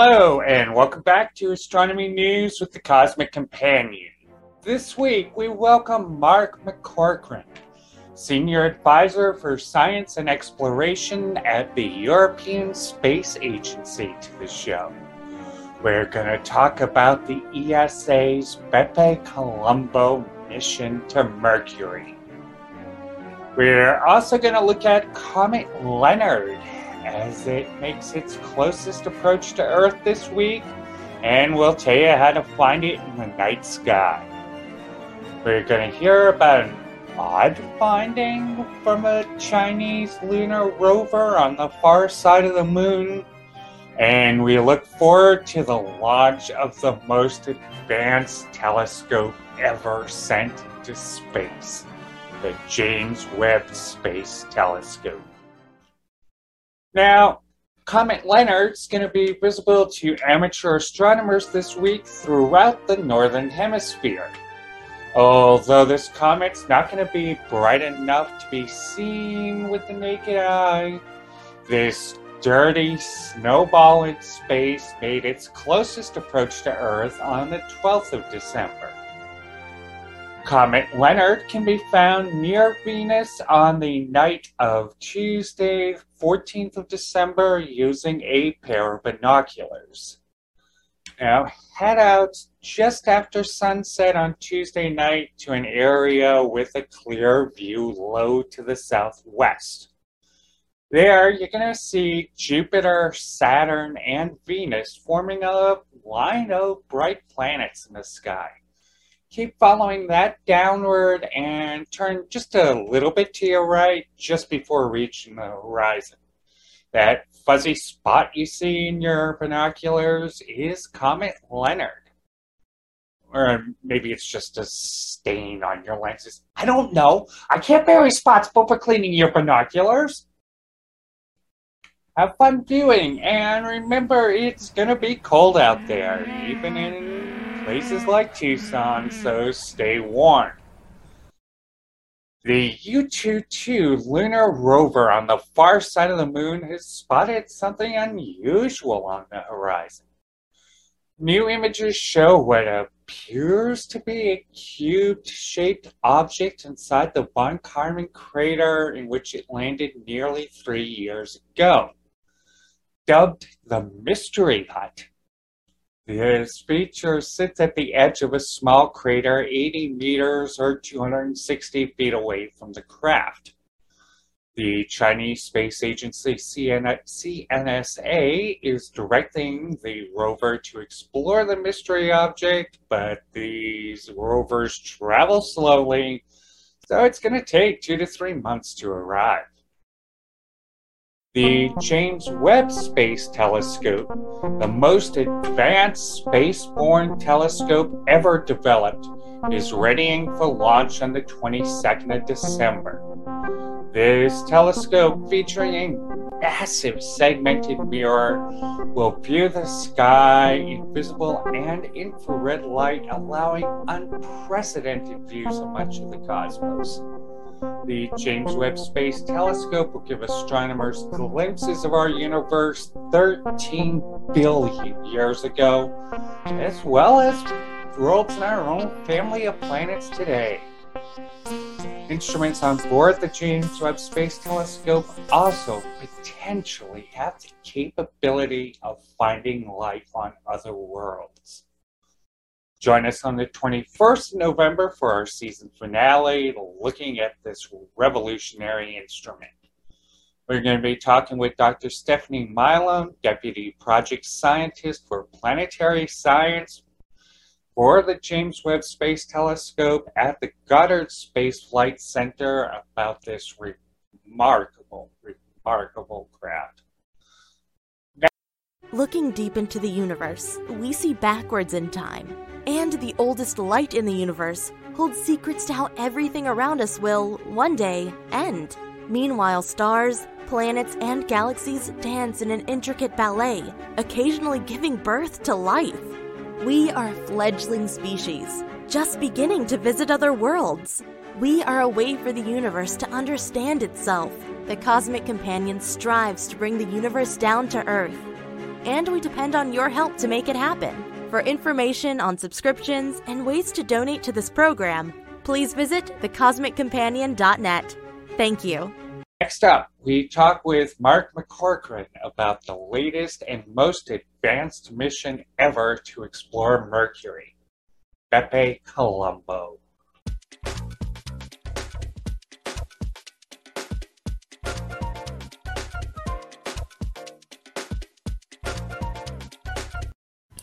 Hello, and welcome back to Astronomy News with the Cosmic Companion. This week, we welcome Mark McCaughrean, Senior Advisor for Science and Exploration at the European Space Agency, to the show. We're going to talk about the ESA's Bepi Colombo mission to Mercury. We're also going to look at Comet Leonard as it makes its closest approach to Earth this week, and we'll tell you how to find it in the night sky. We're going to hear about an odd finding from a Chinese lunar rover on the far side of the moon, and we look forward to the launch of the most advanced telescope ever sent into space the James Webb Space Telescope. Now, Comet Leonard's going to be visible to amateur astronomers this week throughout the Northern Hemisphere. Although this comet's not going to be bright enough to be seen with the naked eye, this dirty snowball in space made its closest approach to Earth on the 12th of December. Comet Leonard can be found near Venus on the night of Tuesday, 14th of December, using a pair of binoculars. Now, head out just after sunset on Tuesday night to an area with a clear view low to the southwest. There, you're going to see Jupiter, Saturn, and Venus forming a line of bright planets in the sky keep following that downward and turn just a little bit to your right just before reaching the horizon. That fuzzy spot you see in your binoculars is Comet Leonard. Or maybe it's just a stain on your lenses. I don't know. I can't be responsible for cleaning your binoculars. Have fun viewing, and remember, it's gonna be cold out there, even in places like Tucson, so stay warm. The Yutu-2 lunar rover on the far side of the moon has spotted something unusual on the horizon. New images show what appears to be a cube-shaped object inside the Von Karman crater in which it landed nearly three years ago. Dubbed the Mystery Hut, this feature sits at the edge of a small crater 80 meters or 260 feet away from the craft. The Chinese Space Agency CNSA is directing the rover to explore the mystery object, but these rovers travel slowly, so it's going to take two to three months to arrive. The James Webb Space Telescope, the most advanced spaceborne telescope ever developed, is readying for launch on the 22nd of December. This telescope, featuring a massive segmented mirror, will view the sky in visible and infrared light, allowing unprecedented views of much of the cosmos. The James Webb Space Telescope will give astronomers glimpses of our universe 13 billion years ago, as well as worlds in our own family of planets today. Instruments on board the James Webb Space Telescope also potentially have the capability of finding life on other worlds. Join us on the 21st of November for our season finale, looking at this revolutionary instrument. We're going to be talking with Dr. Stephanie Milam, Deputy Project Scientist for Planetary Science for the James Webb Space Telescope at the Goddard Space Flight Center about this remarkable, remarkable craft. Looking deep into the universe, we see backwards in time and the oldest light in the universe holds secrets to how everything around us will, one day, end. Meanwhile, stars, planets, and galaxies dance in an intricate ballet, occasionally giving birth to life. We are a fledgling species, just beginning to visit other worlds. We are a way for the universe to understand itself. The Cosmic Companion strives to bring the universe down to Earth and we depend on your help to make it happen. For information on subscriptions and ways to donate to this program, please visit thecosmiccompanion.net. Thank you. Next up, we talk with Mark McCaughrean about the latest and most advanced mission ever to explore Mercury, Bepi Colombo.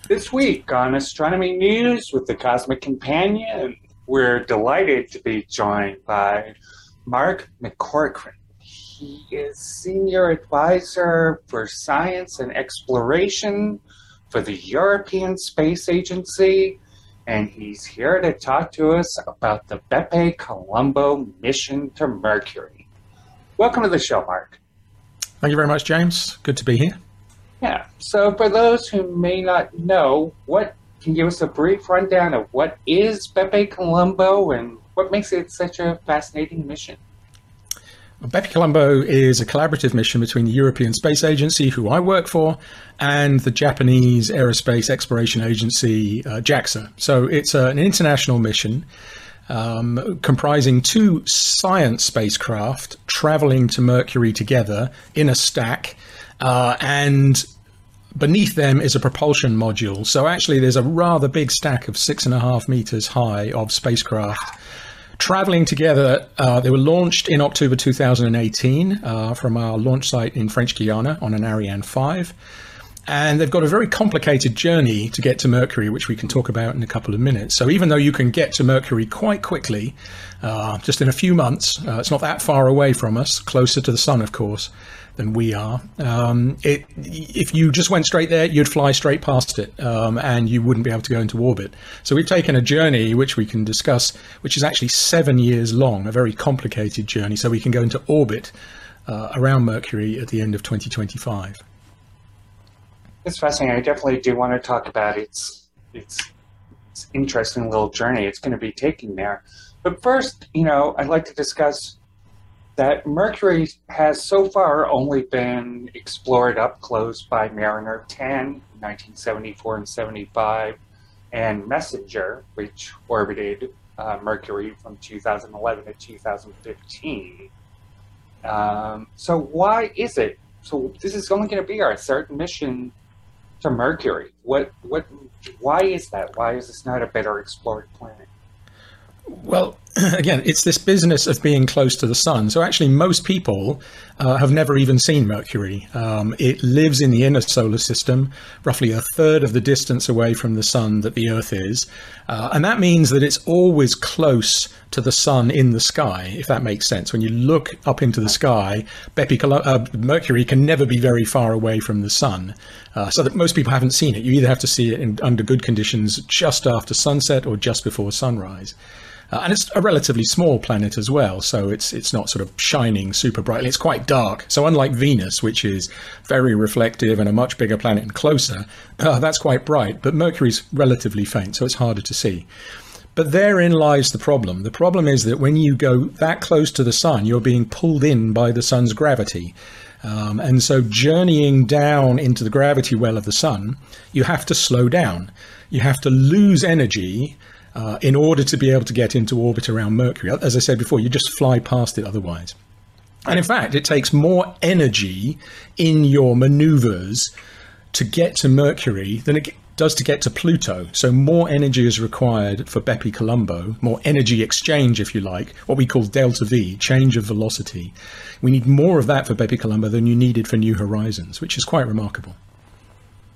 This week on Astronomy News with the Cosmic Companion, we're delighted to be joined by Mark McCaughrean. He is Senior Advisor for Science and Exploration for the European Space Agency, and he's here to talk to us about the Bepi Colombo mission to Mercury. Welcome to the show, Mark. Thank you very much, James. Good to be here. Yeah. So, for those who may not know, what can you give us a brief rundown of what is Bepi Colombo and what makes it such a fascinating mission? Bepi Colombo is a collaborative mission between the European Space Agency, who I work for, and the Japanese Aerospace Exploration Agency, uh, JAXA. So it's uh, an international mission um, comprising two science spacecraft traveling to Mercury together in a stack. Uh, and beneath them is a propulsion module. So actually, there's a rather big stack of six and a half meters high of spacecraft traveling together. Uh, they were launched in October 2018 uh, from our launch site in French Guiana on an Ariane 5. And they've got a very complicated journey to get to Mercury, which we can talk about in a couple of minutes. So even though you can get to Mercury quite quickly, uh, just in a few months, uh, it's not that far away from us, closer to the sun, of course than we are. Um, it, if you just went straight there, you'd fly straight past it, um, and you wouldn't be able to go into orbit. So we've taken a journey which we can discuss, which is actually seven years long, a very complicated journey. So we can go into orbit uh, around Mercury at the end of 2025. It's fascinating. I definitely do want to talk about its its, its interesting little journey it's going to be taking there. But first, you know, I'd like to discuss that Mercury has so far only been explored up close by Mariner 10 in 1974 and 75, and Messenger, which orbited uh, Mercury from 2011 to 2015. Um, so why is it? So this is only going to be our third mission to Mercury. What? What? Why is that? Why is this not a better explored planet? Well, again, it's this business of being close to the sun. So actually, most people uh, have never even seen Mercury. Um, it lives in the inner solar system, roughly a third of the distance away from the sun that the Earth is. Uh, and that means that it's always close to the sun in the sky, if that makes sense. When you look up into the sky, uh, Mercury can never be very far away from the sun. Uh, so that most people haven't seen it. You either have to see it in, under good conditions just after sunset or just before sunrise. Uh, and it's a relatively small planet as well, so it's it's not sort of shining super brightly. It's quite dark. So unlike Venus, which is very reflective and a much bigger planet and closer, uh, that's quite bright. But Mercury's relatively faint, so it's harder to see. But therein lies the problem. The problem is that when you go that close to the sun, you're being pulled in by the sun's gravity. Um, and so, journeying down into the gravity well of the sun, you have to slow down. You have to lose energy uh, in order to be able to get into orbit around Mercury. As I said before, you just fly past it otherwise. And in fact, it takes more energy in your maneuvers to get to Mercury than it does to get to Pluto. So more energy is required for Bepi Colombo, more energy exchange, if you like, what we call delta V, change of velocity. We need more of that for Bepi Colombo than you needed for New Horizons, which is quite remarkable.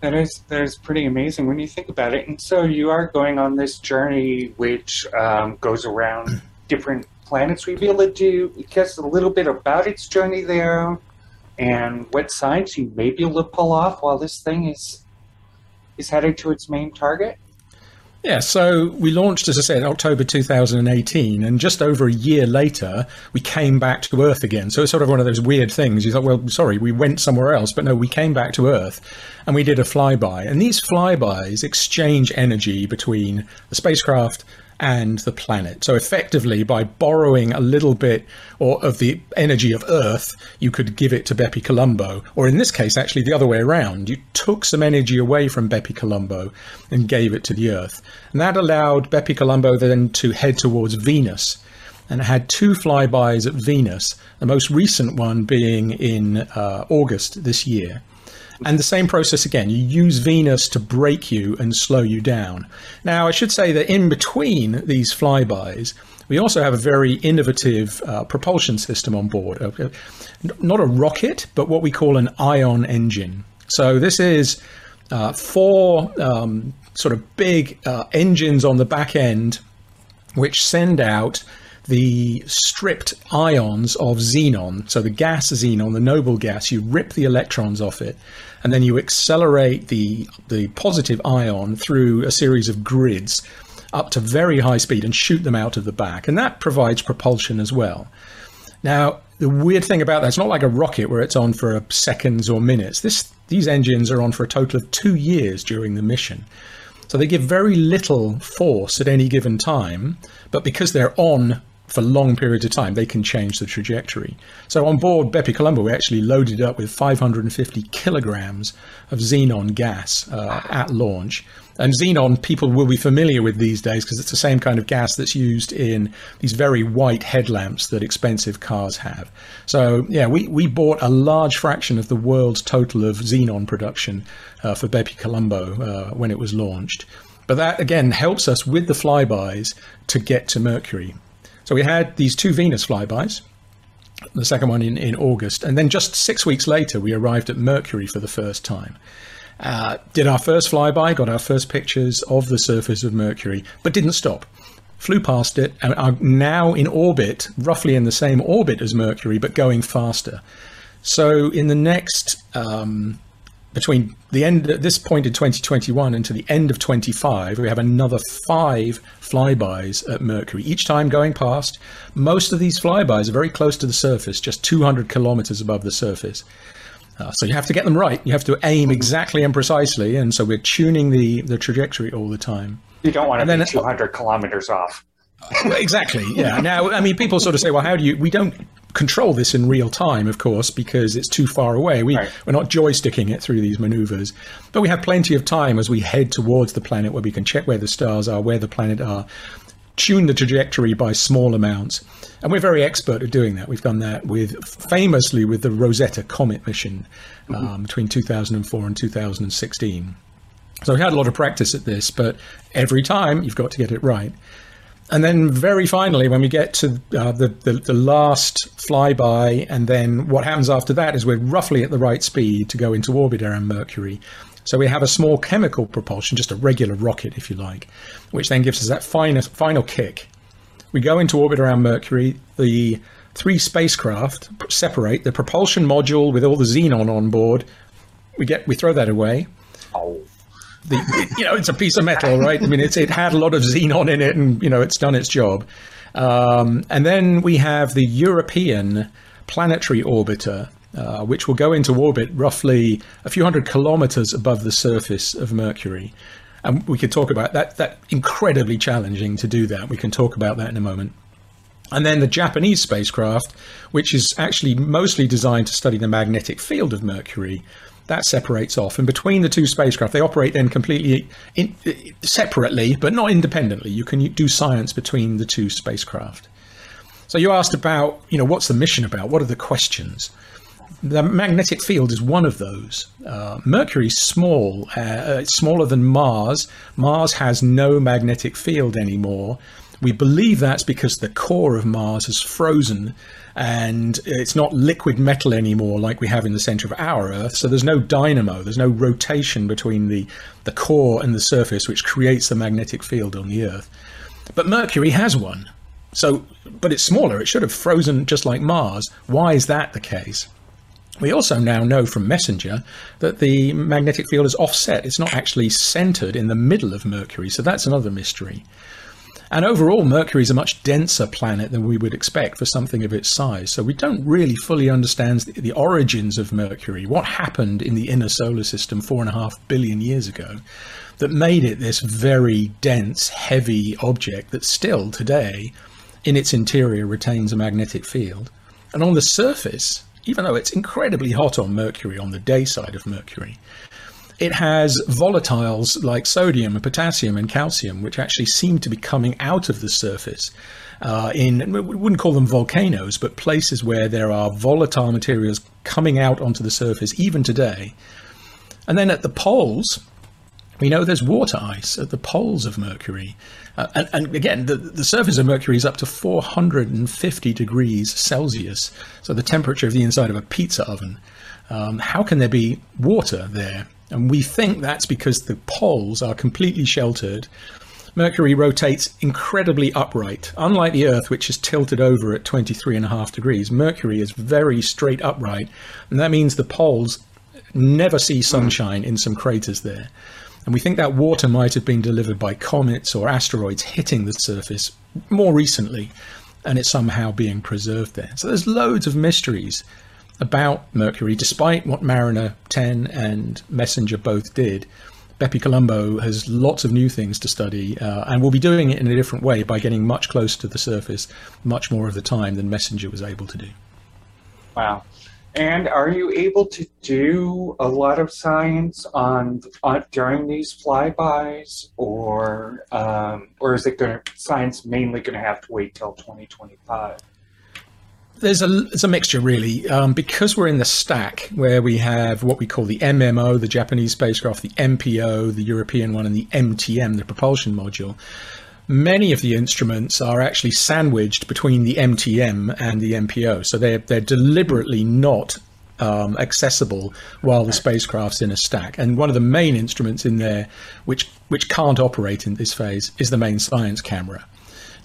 That is that is pretty amazing when you think about it. And so you are going on this journey, which um, goes around different planets. Will you be able to just a little bit about its journey there, and what science you may be able to pull off while this thing is is headed to its main target? Yeah, so we launched, as I said, October 2018, and just over a year later, we came back to Earth again. So it's sort of one of those weird things. You thought, well, sorry, we went somewhere else, but no, we came back to Earth and we did a flyby. And these flybys exchange energy between the spacecraft and the planet. So effectively, by borrowing a little bit or of the energy of Earth, you could give it to Bepi Colombo, or in this case, actually the other way around. You took some energy away from Bepi Colombo and gave it to the Earth, and that allowed Bepi Colombo then to head towards Venus. And it had two flybys at Venus, the most recent one being in uh, August this year. And the same process again, you use Venus to break you and slow you down. Now, I should say that in between these flybys, we also have a very innovative uh, propulsion system on board. Uh, not a rocket, but what we call an ion engine. So this is uh, four um, sort of big uh, engines on the back end, which send out the stripped ions of xenon. So the gas xenon, the noble gas, you rip the electrons off it, and then you accelerate the the positive ion through a series of grids up to very high speed and shoot them out of the back, and that provides propulsion as well. Now, the weird thing about that, it's not like a rocket where it's on for seconds or minutes. This these engines are on for a total of two years during the mission. So they give very little force at any given time, but because they're on for long periods of time, they can change the trajectory. So on board Bepi Colombo, we actually loaded up with 550 kilograms of xenon gas uh, at launch. And xenon, people will be familiar with these days because it's the same kind of gas that's used in these very white headlamps that expensive cars have. So, yeah, we, we bought a large fraction of the world's total of xenon production uh, for Bepi Colombo uh, when it was launched. But that, again, helps us with the flybys to get to Mercury. So we had these two Venus flybys, the second one in, in August, and then just six weeks later, we arrived at Mercury for the first time. Uh, did our first flyby, got our first pictures of the surface of Mercury, but didn't stop. Flew past it and are now in orbit, roughly in the same orbit as Mercury, but going faster. So in the next um, between the end at this point in 2021 and to the end of 25 we have another five flybys at mercury. Each time going past most of these flybys are very close to the surface just 200 kilometers above the surface. Uh, so you have to get them right. You have to aim exactly and precisely and so we're tuning the the trajectory all the time. You don't want to and be 200 kilometers off. Exactly yeah. Now i mean people sort of say well how do you we don't control this in real time, of course, because it's too far away. We, right. We're not joysticking it through these maneuvers. But we have plenty of time as we head towards the planet where we can check where the stars are, where the planet are, tune the trajectory by small amounts. And we're very expert at doing that. We've done that with famously with the Rosetta Comet mission mm-hmm. um, between 2004 and 2016. So we had a lot of practice at this, but every time you've got to get it right. And then very finally, when we get to uh, the, the, the last flyby, and then what happens after that is we're roughly at the right speed to go into orbit around Mercury. So we have a small chemical propulsion, just a regular rocket, if you like, which then gives us that final, final kick. We go into orbit around Mercury. The three spacecraft separate. The propulsion module with all the xenon on board, we get we throw that away. Oh the, you know, it's a piece of metal, right? I mean, it's it had a lot of xenon in it, and you know, it's done its job. Um, and then we have the European planetary orbiter, uh, which will go into orbit roughly a few hundred kilometers above the surface of Mercury. And we could talk about that. That incredibly challenging to do that. We can talk about that in a moment. And then the Japanese spacecraft, which is actually mostly designed to study the magnetic field of Mercury, that separates off. And between the two spacecraft, they operate then completely in, separately, but not independently. You can do science between the two spacecraft. So you asked about, you know, what's the mission about? What are the questions? The magnetic field is one of those. Uh, Mercury's small, uh, it's smaller than Mars. Mars has no magnetic field anymore. We believe that's because the core of Mars has frozen and it's not liquid metal anymore like we have in the center of our Earth. So there's no dynamo, there's no rotation between the, the core and the surface, which creates the magnetic field on the Earth. But Mercury has one. So, but it's smaller. It should have frozen just like Mars. Why is that the case? We also now know from Messenger that the magnetic field is offset. It's not actually centered in the middle of Mercury. So that's another mystery. And overall, Mercury is a much denser planet than we would expect for something of its size. So we don't really fully understand the, the origins of Mercury, what happened in the inner solar system four and a half billion years ago that made it this very dense, heavy object that still today, in its interior, retains a magnetic field. And on the surface, even though it's incredibly hot on Mercury, on the day side of Mercury, it has volatiles like sodium and potassium and calcium, which actually seem to be coming out of the surface uh, in, we wouldn't call them volcanoes, but places where there are volatile materials coming out onto the surface, even today. And then at the poles, we know there's water ice at the poles of Mercury. Uh, and, and, again, the, the surface of Mercury is up to 450 degrees Celsius, so the temperature of the inside of a pizza oven. Um, how can there be water there? And we think that's because the poles are completely sheltered. Mercury rotates incredibly upright. Unlike the Earth, which is tilted over at 23 and a half degrees, Mercury is very straight upright. And that means the poles never see sunshine in some craters there. And we think that water might have been delivered by comets or asteroids hitting the surface more recently, and it's somehow being preserved there. So there's loads of mysteries about Mercury, despite what Mariner 10 and Messenger both did. Bepi Colombo has lots of new things to study, uh, and will be doing it in a different way by getting much closer to the surface much more of the time than Messenger was able to do. Wow. And are you able to do a lot of science on, on during these flybys, or um, or is it going science mainly going to have to wait till 2025? There's a it's a mixture really um, because we're in the stack where we have what we call the MMO, the Japanese spacecraft, the MPO, the European one, and the MTM, the propulsion module many of the instruments are actually sandwiched between the MTM and the MPO. So they're, they're deliberately not um, accessible while the spacecraft's in a stack. And one of the main instruments in there, which, which can't operate in this phase, is the main science camera.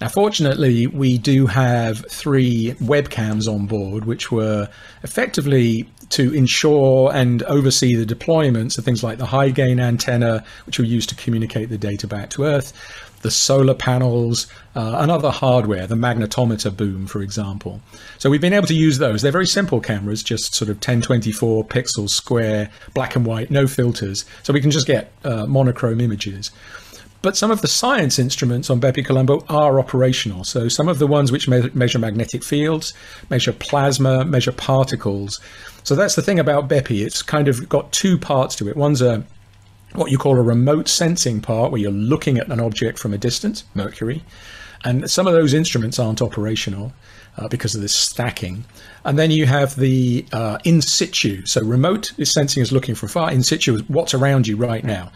Now, fortunately, we do have three webcams on board, which were effectively to ensure and oversee the deployments of things like the high gain antenna, which were used to communicate the data back to Earth, the solar panels, uh, and other hardware, the magnetometer boom, for example. So we've been able to use those. They're very simple cameras, just sort of 1024 pixels square, black and white, no filters. So we can just get uh, monochrome images. But some of the science instruments on Bepi Colombo are operational. So some of the ones which me- measure magnetic fields, measure plasma, measure particles. So that's the thing about Bepi. It's kind of got two parts to it. One's a what you call a remote sensing part, where you're looking at an object from a distance, Mercury. And some of those instruments aren't operational uh, because of this stacking. And then you have the uh, in situ. So remote sensing is looking from far. In situ is what's around you right now,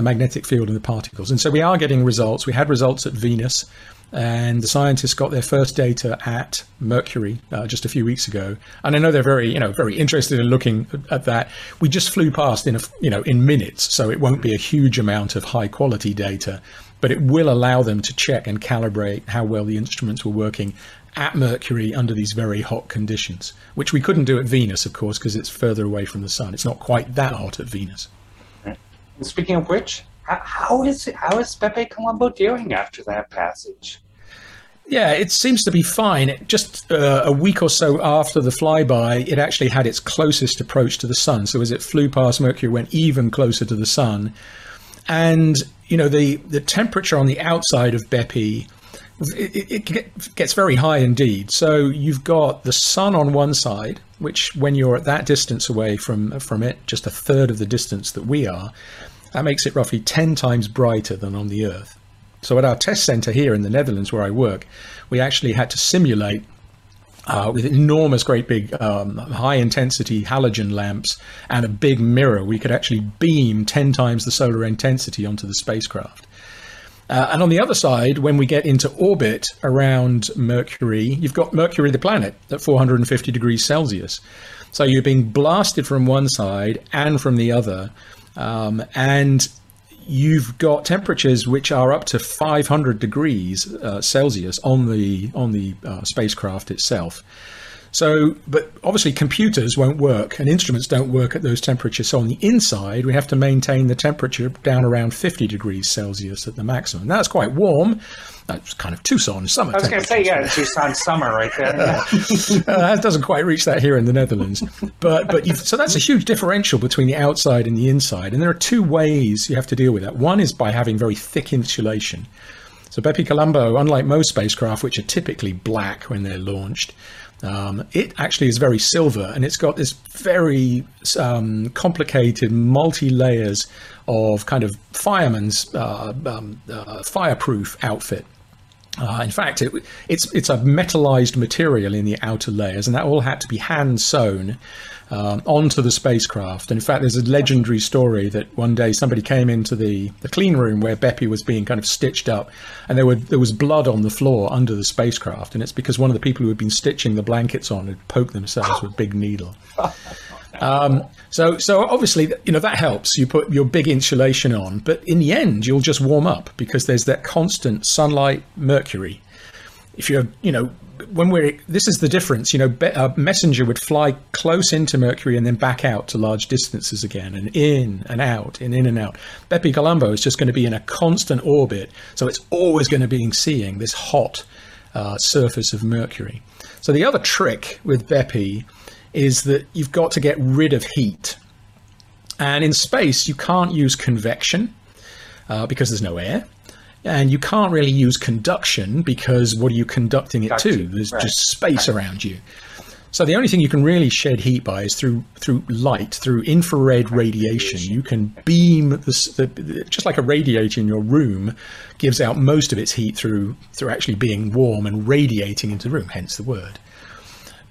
the magnetic field and the particles. And so we are getting results. We had results at Venus and the scientists got their first data at Mercury uh, just a few weeks ago. And I know they're very, you know, very interested in looking at that. We just flew past in a, you know, in minutes, so it won't be a huge amount of high quality data, but it will allow them to check and calibrate how well the instruments were working at Mercury under these very hot conditions, which we couldn't do at Venus, of course, because it's further away from the sun. It's not quite that hot at Venus. Speaking of which, how is how is Bepi Colombo doing after that passage? Yeah, it seems to be fine. Just uh, a week or so after the flyby, it actually had its closest approach to the sun. So as it flew past Mercury, went even closer to the sun, and you know the the temperature on the outside of Bepi. It, it, gets very high indeed. So you've got the sun on one side, which when you're at that distance away from from it, just a third of the distance that we are, that makes it roughly 10 times brighter than on the Earth. So at our test center here in the Netherlands where I work, we actually had to simulate uh, with enormous, great big, um, high intensity halogen lamps and a big mirror. We could actually beam 10 times the solar intensity onto the spacecraft. Uh, and on the other side, when we get into orbit around Mercury, you've got Mercury, the planet, at 450 degrees Celsius. So you're being blasted from one side and from the other. Um, and you've got temperatures which are up to 500 degrees uh, Celsius on the on the uh, spacecraft itself. So, but obviously computers won't work and instruments don't work at those temperatures. So on the inside, we have to maintain the temperature down around 50 degrees Celsius at the maximum. That's quite warm. That's kind of Tucson summer. I was going to say, yeah, Tucson summer right there. Yeah. uh, that doesn't quite reach that here in the Netherlands, but but so that's a huge differential between the outside and the inside. And there are two ways you have to deal with that. One is by having very thick insulation. So Bepi Colombo, unlike most spacecraft, which are typically black when they're launched, um, it actually is very silver, and it's got this very um, complicated multi layers of kind of fireman's uh, um, uh, fireproof outfit. Uh, in fact, it, it's it's a metallized material in the outer layers, and that all had to be hand sewn um, onto the spacecraft. And in fact, there's a legendary story that one day somebody came into the, the clean room where Bepi was being kind of stitched up, and there were there was blood on the floor under the spacecraft, and it's because one of the people who had been stitching the blankets on had poked themselves with a big needle. Um, so, so obviously, you know that helps. You put your big insulation on, but in the end, you'll just warm up because there's that constant sunlight, mercury. If you're, you know, when we're this is the difference. You know, a messenger would fly close into Mercury and then back out to large distances again, and in and out, and in and out. Bepi Colombo is just going to be in a constant orbit, so it's always going to be seeing this hot uh, surface of Mercury. So the other trick with Bepi is that you've got to get rid of heat. And in space, you can't use convection uh, because there's no air. And you can't really use conduction because what are you conducting it to? There's right. just space right. around you. So the only thing you can really shed heat by is through through light, through infrared radiation. You can beam the, the, just like a radiator in your room gives out most of its heat through through actually being warm and radiating into the room. Hence the word.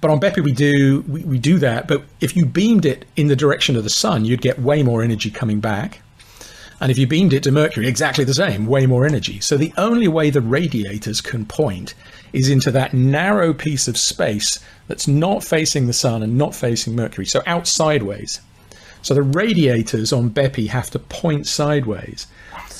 But on Bepi, we do we, we do that. But if you beamed it in the direction of the sun, you'd get way more energy coming back. And if you beamed it to Mercury, exactly the same, way more energy. So the only way the radiators can point is into that narrow piece of space that's not facing the sun and not facing Mercury, so out sideways. So the radiators on Bepi have to point sideways.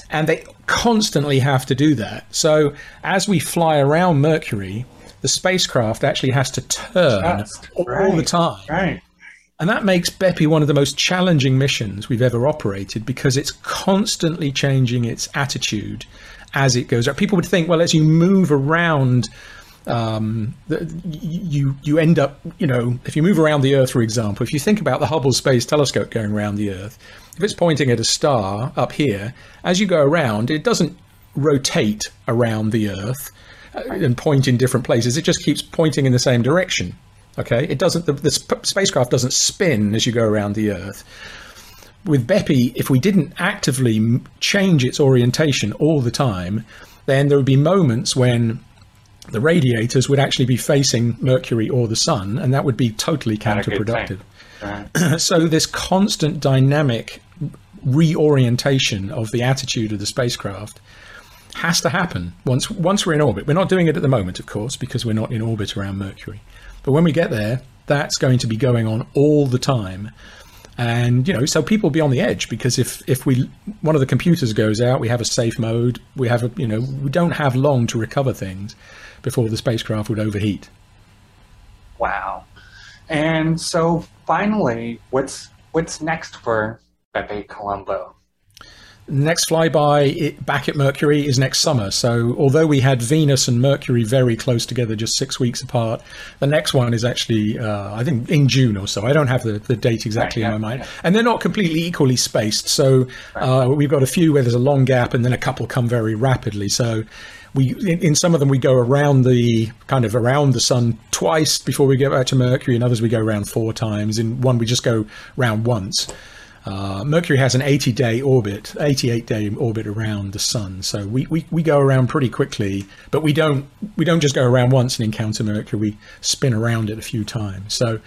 And they constantly have to do that. So as we fly around Mercury, the spacecraft actually has to turn Just, all right, the time. Right. And that makes Bepi one of the most challenging missions we've ever operated because it's constantly changing its attitude as it goes. up. People would think, well, as you move around, um, you you end up, you know, if you move around the Earth, for example, if you think about the Hubble Space Telescope going around the Earth, if it's pointing at a star up here, as you go around, it doesn't rotate around the Earth Uh, and point in different places. It just keeps pointing in the same direction. Okay, it doesn't. The, the sp- spacecraft doesn't spin as you go around the Earth. With Bepi, if we didn't actively change its orientation all the time, then there would be moments when the radiators would actually be facing Mercury or the Sun, and that would be totally counterproductive. Right. so this constant dynamic reorientation of the attitude of the spacecraft has to happen once once we're in orbit. We're not doing it at the moment, of course, because we're not in orbit around Mercury. But when we get there, that's going to be going on all the time. And you know, so people be on the edge because if if we one of the computers goes out, we have a safe mode. We have a you know we don't have long to recover things before the spacecraft would overheat. Wow. And so finally, what's what's next for Bepi Colombo? Next flyby back at Mercury is next summer. So although we had Venus and Mercury very close together, just six weeks apart, the next one is actually uh, I think in June or so. I don't have the, the date exactly right, yeah, in my mind, yeah. and they're not completely equally spaced. So uh, we've got a few where there's a long gap, and then a couple come very rapidly. So. We, in, in some of them, we go around the kind of around the sun twice before we get back to Mercury. In others, we go around four times. In one, we just go round once. Uh, Mercury has an 80 day orbit, 88 day orbit around the sun. So we, we, we go around pretty quickly, but we don't we don't just go around once and encounter Mercury. We spin around it a few times. So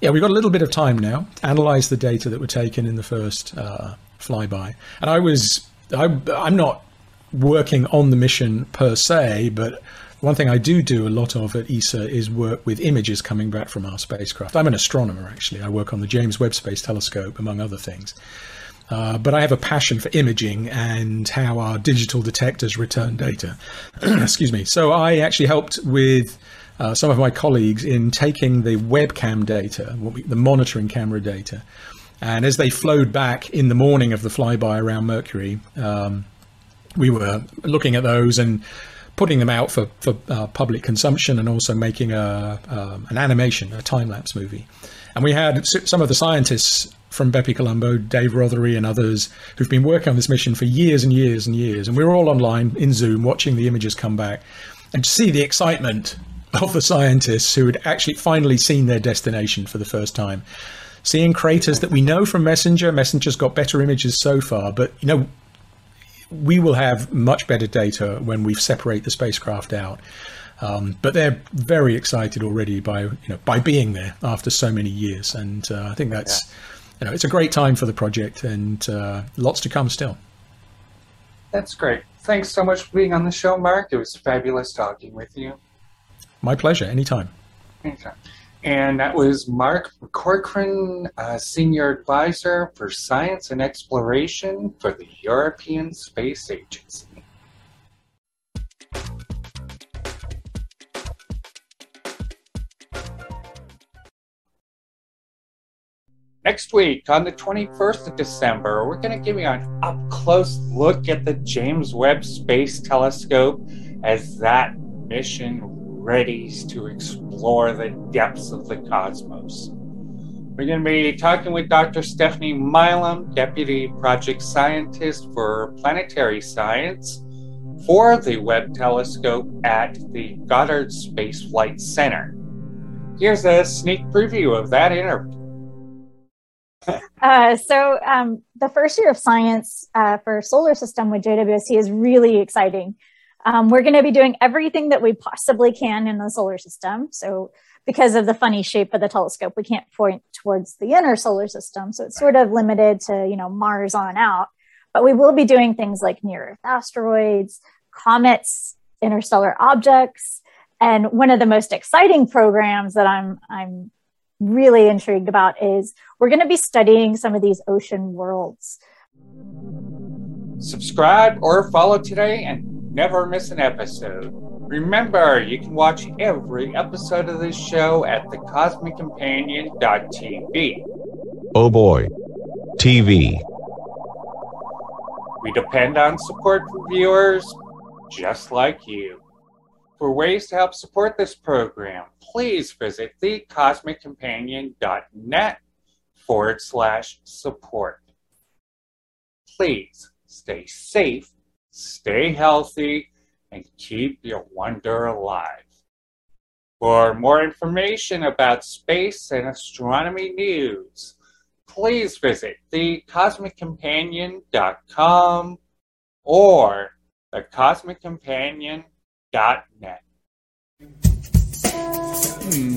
yeah, we've got a little bit of time now analyze the data that were taken in the first uh, flyby. And I was I, I'm not working on the mission per se, but one thing I do do a lot of at ESA is work with images coming back from our spacecraft. I'm an astronomer, actually. I work on the James Webb Space Telescope, among other things. Uh, but I have a passion for imaging and how our digital detectors return data. Excuse me. So I actually helped with uh, some of my colleagues in taking the webcam data, we, the monitoring camera data, and as they flowed back in the morning of the flyby around Mercury, um, we were looking at those and putting them out for, for uh, public consumption and also making a, an animation, a time lapse movie. And we had some of the scientists from Bepi Colombo, Dave Rothery, and others who've been working on this mission for years and years and years. And we were all online in Zoom watching the images come back and to see the excitement of the scientists who had actually finally seen their destination for the first time. Seeing craters that we know from Messenger, Messenger's got better images so far, but you know, we will have much better data when we separate the spacecraft out. Um, but they're very excited already by you know by being there after so many years, and uh, I think that's yeah. you know it's a great time for the project and uh, lots to come still. That's great. Thanks so much for being on the show, Mark. It was fabulous talking with you. My pleasure. Anytime. Anytime. And that was Mark McCaughrean, uh, Senior Advisor for Science and Exploration for the European Space Agency. Next week, on the 21st of December, we're going to give you an up close look at the James Webb Space Telescope as that mission readies to explore the depths of the cosmos. We're going to be talking with Dr. Stephanie Milam, Deputy Project Scientist for Planetary Science for the Webb Telescope at the Goddard Space Flight Center. Here's a sneak preview of that interview. Uh, so um, the first year of science uh, for solar system with JWST is really exciting. Um, we're going to be doing everything that we possibly can in the solar system. So because of the funny shape of the telescope, we can't point towards the inner solar system. So it's sort of limited to, you know, Mars on out. But we will be doing things like near Earth asteroids, comets, interstellar objects. And one of the most exciting programs that I'm, I'm really intrigued about is we're going to be studying some of these ocean worlds. Subscribe or follow today and never miss an episode. Remember, you can watch every episode of this show at thecosmiccompanion.tv. Oh boy. TV. We depend on support from viewers just like you. For ways to help support this program, please visit thecosmiccompanion.net forward slash support. Please stay safe, stay healthy, and keep your wonder alive. For more information about space and astronomy news, please visit thecosmiccompanion.com or thecosmiccompanion.com dot net. Hmm.